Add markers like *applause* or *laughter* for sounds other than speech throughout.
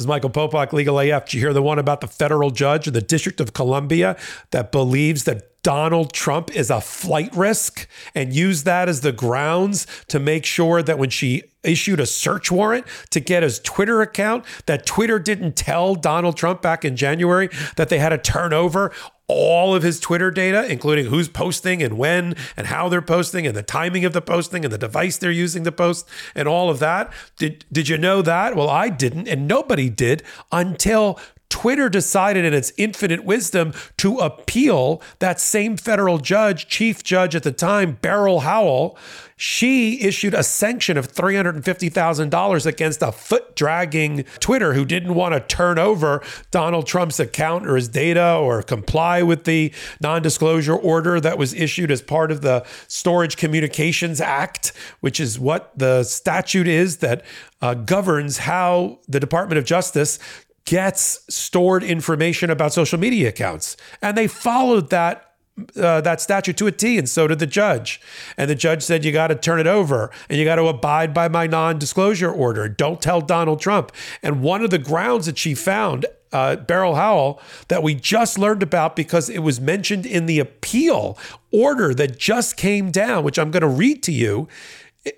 This is Michael Popok, Legal AF. Did you hear the one about the federal judge in the District of Columbia that believes that Donald Trump is a flight risk and used that as the grounds to make sure that when she issued a search warrant to get his Twitter account, that Twitter didn't tell Donald Trump back in January that they had to turn over all of his Twitter data, including who's posting and when and how they're posting and the timing of the posting and the device they're using to post and all of that. Did, did you know that? Well, I didn't, and nobody did until Twitter decided in its infinite wisdom to appeal that same federal judge, chief judge at the time, Beryl Howell. She issued a sanction of $350,000 against a foot dragging Twitter who didn't want to turn over Donald Trump's account or his data or comply with the non disclosure order that was issued as part of the Stored Communications Act, which is what the statute is that uh, governs how the Department of Justice gets stored information about social media accounts. And they followed that uh, that statute to a T, and so did the judge. And the judge said, You got to turn it over and you got to abide by my non disclosure order. Don't tell Donald Trump. And one of the grounds that she found, uh, Beryl Howell, that we just learned about because it was mentioned in the appeal order that just came down, which I'm going to read to you,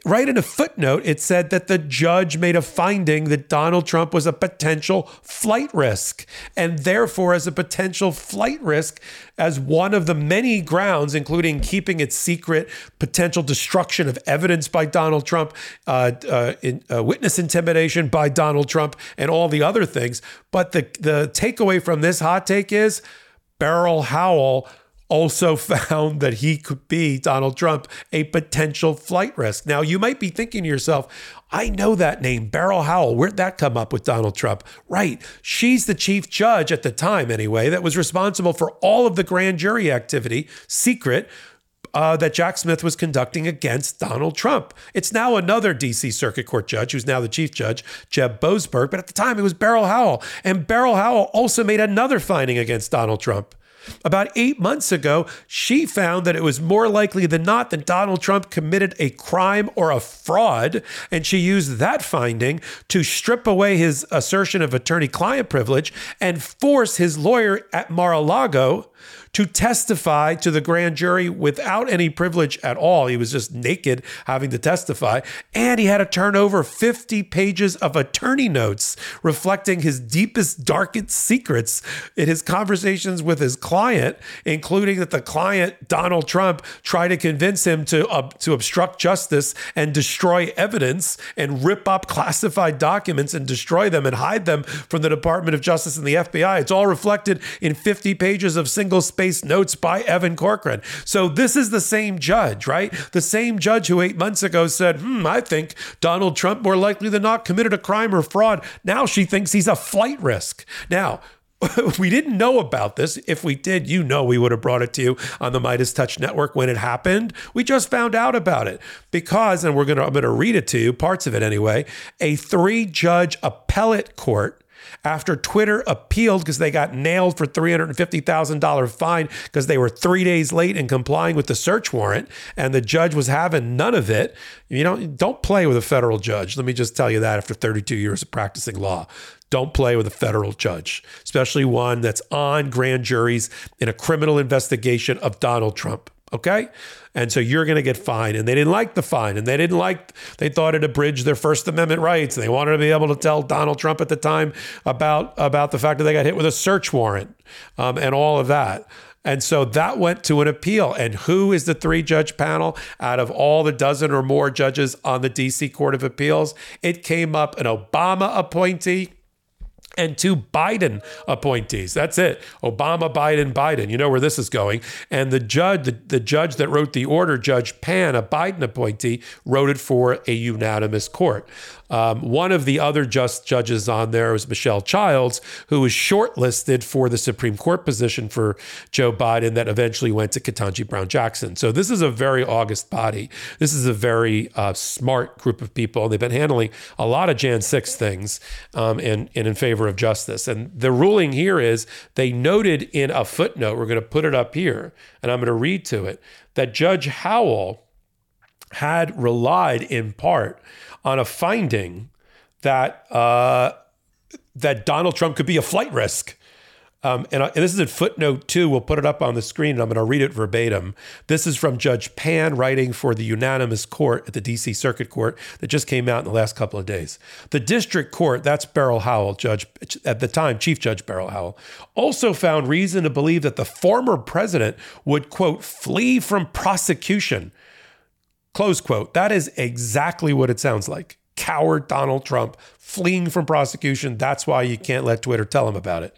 right in a footnote, it said that the judge made a finding that Donald Trump was a potential flight risk, and therefore, as a potential flight risk, as one of the many grounds, including keeping it secret, potential destruction of evidence by Donald Trump, uh, uh, in, uh, witness intimidation by Donald Trump, and all the other things. But the the takeaway from this hot take is Beryl Howell also *laughs* found that he could be, Donald Trump, a potential flight risk. Now, you might be thinking to yourself, I know that name, Beryl Howell. Where'd that come up with Donald Trump? Right. She's the chief judge at the time, anyway, that was responsible for all of the grand jury activity, secret, uh, that Jack Smith was conducting against Donald Trump. It's now another DC Circuit Court judge, who's now the chief judge, Jeb Boasberg, but at the time it was Beryl Howell. And Beryl Howell also made another finding against Donald Trump. About eight months ago, she found that it was more likely than not that Donald Trump committed a crime or a fraud. And she used that finding to strip away his assertion of attorney client privilege and force his lawyer at Mar a Lago to testify to the grand jury without any privilege at all. He was just naked having to testify. And he had to turn over 50 pages of attorney notes reflecting his deepest, darkest secrets in his conversations with his client, including that the client, Donald Trump, tried to convince him to, uh, to obstruct justice and destroy evidence and rip up classified documents and destroy them and hide them from the Department of Justice and the FBI. It's all reflected in 50 pages of single space notes by Evan Corcoran. So this is the same judge, right? The same judge who eight months ago said, hmm, I think Donald Trump more likely than not committed a crime or fraud. Now she thinks he's a flight risk. Now, *laughs* we didn't know about this. If we did, you know, we would have brought it to you on the MeidasTouch Network when it happened. We just found out about it because, and we're gonna, I'm gonna read it to you, parts of it anyway. A three-judge appellate court after Twitter appealed because they got nailed for $350,000 fine because they were three days late in complying with the search warrant and the judge was having none of it. You know, don't play with a federal judge. Let me just tell you that after 32 years of practicing law. Don't play with a federal judge, especially one that's on grand juries in a criminal investigation of Donald Trump. Okay. And so you're going to get fined. And they didn't like the fine. And they didn't like, they thought it abridged their First Amendment rights. And they wanted to be able to tell Donald Trump at the time about, about the fact that they got hit with a search warrant um, and all of that. And so that went to an appeal. And who is the three judge panel out of all the dozen or more judges on the DC Court of Appeals? It came up an Obama appointee and two Biden appointees. That's it. Obama, Biden, Biden. You know where this is going. And the judge, the, the judge that wrote the order, Judge Pan, a Biden appointee, wrote it for a unanimous court. Um, one of the other just judges on there was Michelle Childs, who was shortlisted for the Supreme Court position for Joe Biden that eventually went to Ketanji Brown Jackson. So this is a very august body. This is a very uh, smart group of people. They've been handling a lot of Jan 6 things um, and, and in favor of justice. And the ruling here is they noted in a footnote, we're going to put it up here, and I'm going to read to it, that Judge Howell had relied in part on a finding that uh, that Donald Trump could be a flight risk. Um, and, and, this is at footnote two. We'll put it up on the screen and I'm going to read it verbatim. This is from Judge Pan writing for the unanimous court at the DC Circuit Court that just came out in the last couple of days. The district court, that's Beryl Howell, Judge at the time, Chief Judge Beryl Howell, also found reason to believe that the former president would, quote, flee from prosecution. Close quote. That is exactly what it sounds like. Coward Donald Trump fleeing from prosecution. That's why you can't let Twitter tell him about it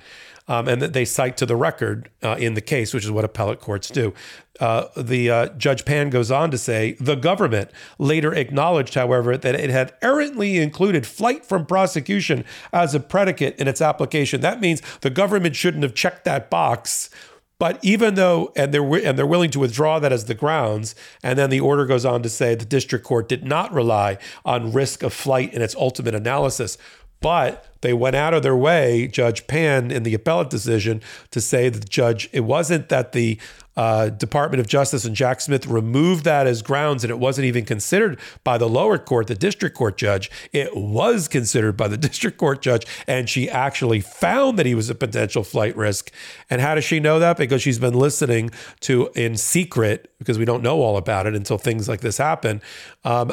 um, and that they cite to the record uh, in the case, which is what appellate courts do. Uh, the uh, Judge Pan goes on to say the government later acknowledged, however, that it had errantly included flight from prosecution as a predicate in its application. That means the government shouldn't have checked that box. But even though, and they're and they're willing to withdraw that as the grounds, and then the order goes on to say the district court did not rely on risk of flight in its ultimate analysis. But they went out of their way, Judge Pan, in the appellate decision, to say that the judge, it wasn't that the uh, Department of Justice and Jack Smith removed that as grounds and it wasn't even considered by the lower court, the district court judge. It was considered by the *laughs* district court judge, and she actually found that he was a potential flight risk. And how does she know that? Because she's been listening to in secret, because we don't know all about it until things like this happen. Um,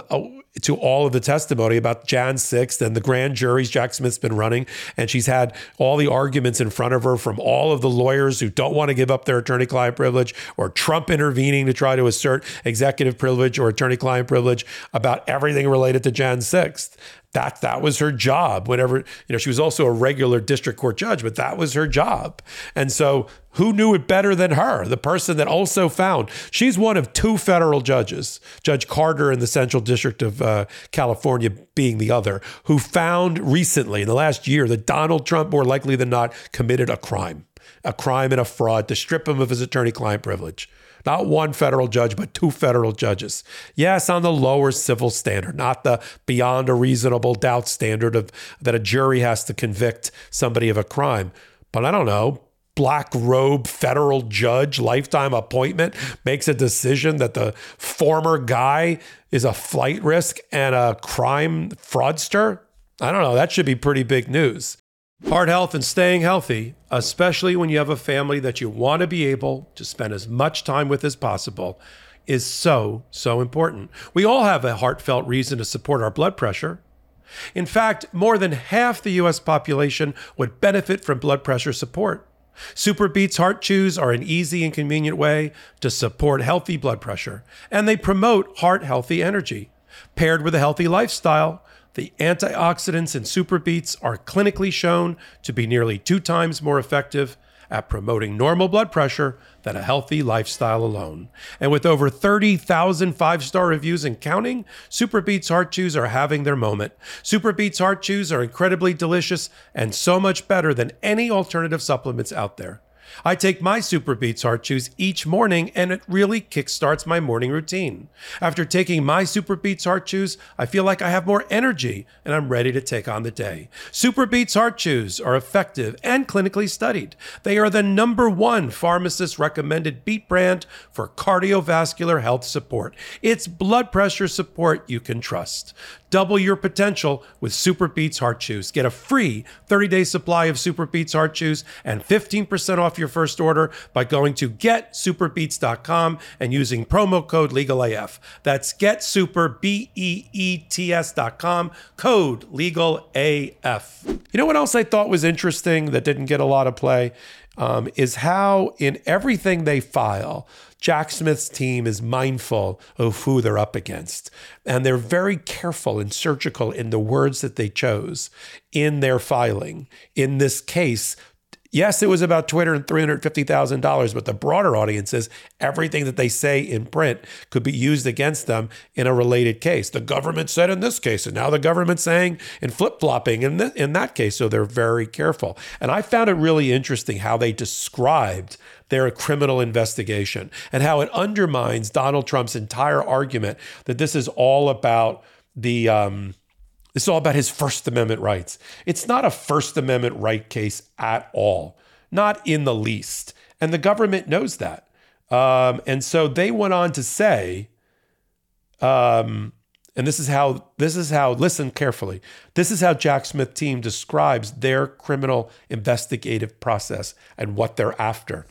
to all of the testimony about Jan 6th and the grand juries Jack Smith's been running. And she's had all the arguments in front of her from all of the lawyers who don't want to give up their attorney client privilege or Trump intervening to try to assert executive privilege or attorney client privilege about everything related to Jan 6th that that was her job whenever you know she was also a regular district court judge but that was her job. And so who knew it better than her the person that also found she's one of two federal judges judge carter in the central district of uh, california being the other who found recently in the last year that donald trump more likely than not committed a crime a crime and a fraud to strip him of his attorney client privilege not one federal judge, but two federal judges. Yes, on the lower civil standard, not the beyond a reasonable doubt standard of that a jury has to convict somebody of a crime. But I don't know, black robe federal judge, lifetime appointment, makes a decision that the former guy is a flight risk and a crime fraudster. I don't know. That should be pretty big news. Heart health and staying healthy, especially when you have a family that you want to be able to spend as much time with as possible, is so, so important. We all have a heartfelt reason to support our blood pressure. In fact, more than half the US population would benefit from blood pressure support. SuperBeets Heart Chews are an easy and convenient way to support healthy blood pressure, and they promote heart healthy energy. Paired with a healthy lifestyle, the antioxidants in SuperBeets are clinically shown to be nearly two times more effective at promoting normal blood pressure than a healthy lifestyle alone. And with over 30,000 five star reviews and counting, SuperBeets Heart Chews are having their moment. SuperBeets Heart Chews are incredibly delicious and so much better than any alternative supplements out there. I take my SuperBeets Heart Chews each morning and it really kickstarts my morning routine. After taking my SuperBeets Heart Chews, I feel like I have more energy and I'm ready to take on the day. SuperBeets Heart Chews are effective and clinically studied. They are the number one pharmacist recommended beet brand for cardiovascular health support. It's blood pressure support you can trust. Double your potential with SuperBeets Heart Chews. Get a free 30-day supply of SuperBeets Heart Chews and 15% off your first order by going to getsuperbeets.com and using promo code LegalAF. That's getsuper, code LegalAF. You know what else I thought was interesting that didn't get a lot of play? Um, is how in everything they file, Jack Smith's team is mindful of who they're up against. And they're very careful and surgical in the words that they chose in their filing. In this case, Yes, it was about Twitter and $350,000, but the broader audience is everything that they say in print could be used against them in a related case. The government said in this case, and now the government's saying and flip flopping in, th- in that case. So they're very careful. And I found it really interesting how they described their criminal investigation and how it undermines Donald Trump's entire argument that this is all about the. Um, it's all about his First Amendment rights. It's not a First Amendment right case at all, not in the least. And the government knows that. Um, and so they went on to say, um, And this is how this is how listen carefully. This is how Jack Smith team describes their criminal investigative process and what they're after.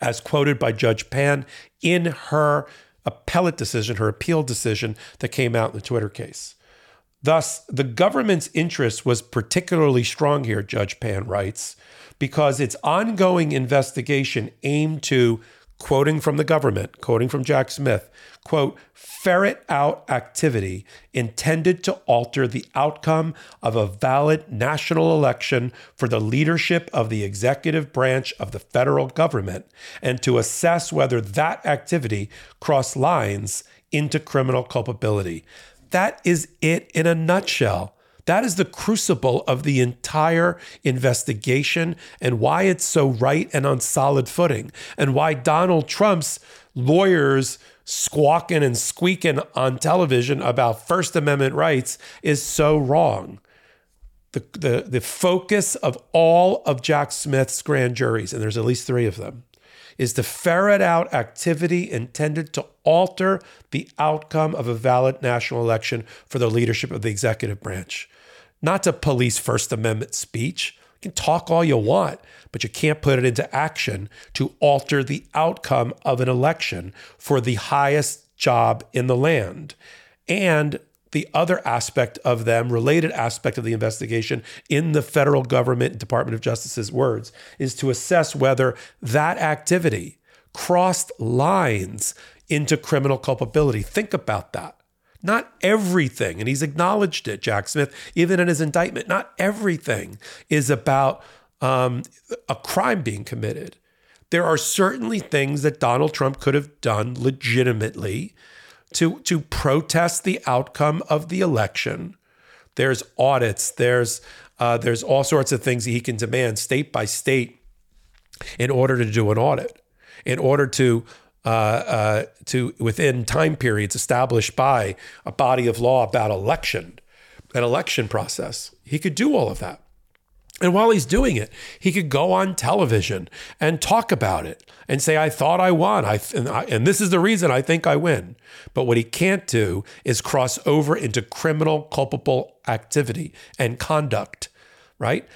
As quoted by Judge Pan in her appellate decision, her appeal decision that came out in the Twitter case. Thus, the government's interest was particularly strong here, Judge Pan writes, because its ongoing investigation aimed to, quoting from the government, quoting from Jack Smith, quote, ferret out activity intended to alter the outcome of a valid national election for the leadership of the executive branch of the federal government and to assess whether that activity crossed lines into criminal culpability. That is it in a nutshell. That is the crucible of the entire investigation and why it's so right and on solid footing, and why Donald Trump's lawyers squawking and squeaking on television about First Amendment rights is so wrong. The, the, the focus of all of Jack Smith's grand juries, and there's at least three of them, is to ferret out activity intended to alter the outcome of a valid national election for the leadership of the executive branch. Not to police First Amendment speech. You can talk all you want, but you can't put it into action to alter the outcome of an election for the highest job in the land. And the other aspect of them, related aspect of the investigation in the federal government Department of Justice's words, is to assess whether that activity crossed lines into criminal culpability. Think about that. Not everything, and he's acknowledged it, Jack Smith, even in his indictment, not everything is about um, a crime being committed. There are certainly things that Donald Trump could have done legitimately to, to protest the outcome of the election. There's audits, there's, uh, there's all sorts of things that he can demand state by state in order to do an audit, in order to uh, uh, to within time periods established by a body of law about election, an election process. He could do all of that. And while he's doing it, he could go on television and talk about it and say, I thought I won. I, and, I, and this is the reason I think I win. But what he can't do is cross over into criminal, culpable activity and conduct, right?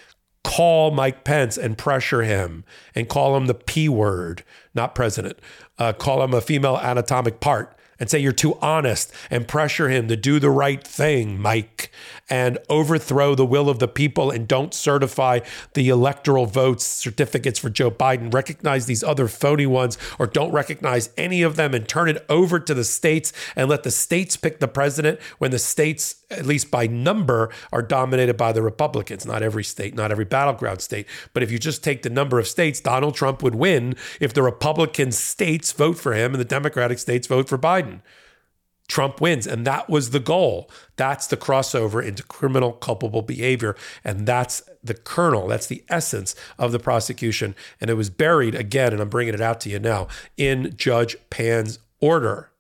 Call Mike Pence and pressure him and call him the P word, not president, uh, call him a female anatomic part and say you're too honest and pressure him to do the right thing, Mike, and overthrow the will of the people and don't certify the electoral votes certificates for Joe Biden. Recognize these other phony ones or don't recognize any of them and turn it over to the states and let the states pick the president when the states, at least by number, are dominated by the Republicans. Not every state, not every battleground state. But if you just take the number of states, Donald Trump would win if the Republican states vote for him and the Democratic states vote for Biden. Trump wins. And that was the goal. That's the crossover into criminal culpable behavior. And that's the kernel, that's the essence of the prosecution. And it was buried again, and I'm bringing it out to you now, in Judge Pan's order.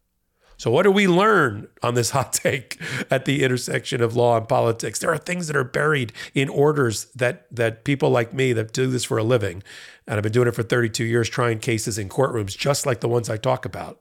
So, what do we learn on this *laughs* hot take at the intersection of law and politics? There are things that are buried in orders that that people like me that do this for a living, and I've been doing it for 32 years, trying cases in courtrooms just like the ones I talk about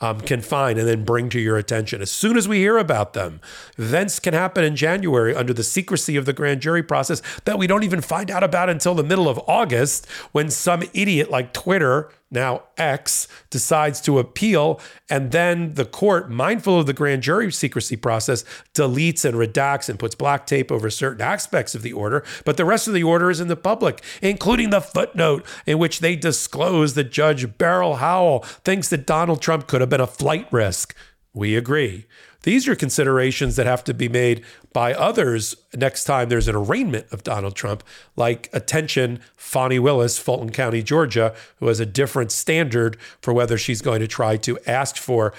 um, can find and then bring to your attention. As soon as we hear about them, events can happen in January under the secrecy of the grand jury process that we don't even find out about until the middle of August when some idiot like Twitter now X, decides to appeal. And then the court, mindful of the grand jury secrecy process, deletes and redacts and puts black tape over certain aspects of the order. But the rest of the order is in the public, including the footnote in which they disclose that Judge Beryl Howell thinks that Donald Trump could have been a flight risk. We agree. These are considerations that have to be made by others next time there's an arraignment of Donald Trump, like attention Fani Willis, Fulton County, Georgia, who has a different standard for whether she's going to try to ask for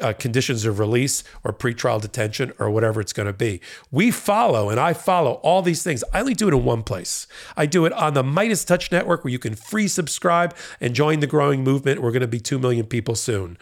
uh, conditions of release or pretrial detention or whatever it's going to be. We follow, and I follow all these things. I only do it in one place. I do it on the MeidasTouch Network, where you can free subscribe and join the growing movement. We're going to be 2 million people soon.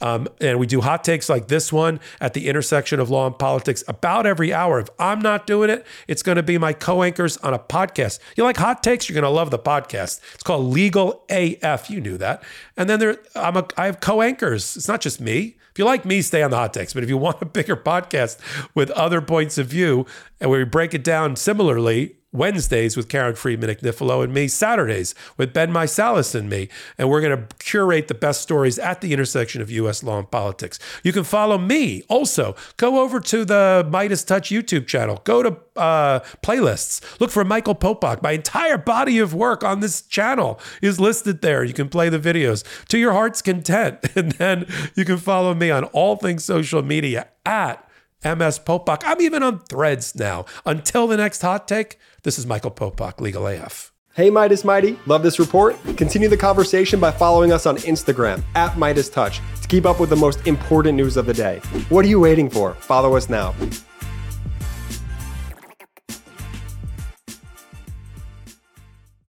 Um, and we do hot takes like this one at the intersection of law and politics about every hour. If I'm not doing it, it's going to be my co anchors on a podcast. You like hot takes? You're going to love the podcast. It's called Legal AF. You knew that. And then there, I'm a, I have co anchors. It's not just me. If you like me, stay on the hot takes. But if you *laughs* want a bigger podcast with other points of view and where we break it down similarly, Wednesdays with Karen Friedman Agnifilo and me, Saturdays with Ben Meiselas and me. And we're going to curate the best stories at the intersection of U.S. law and politics. You can follow me also. Go over to the MeidasTouch YouTube channel. Go to uh, playlists. Look for Michael Popok. My entire body of work on this channel is listed there. You can play the videos to your heart's content. *laughs* And then you can follow me on all things social media at MS Popok. I'm even on threads now. Until the next hot take, this is Michael Popok, Legal AF. Hey Meidas Mighty, love this report? Continue the conversation by following us on Instagram at MeidasTouch to keep up with the most important news of the day. What are you waiting for? Follow us now.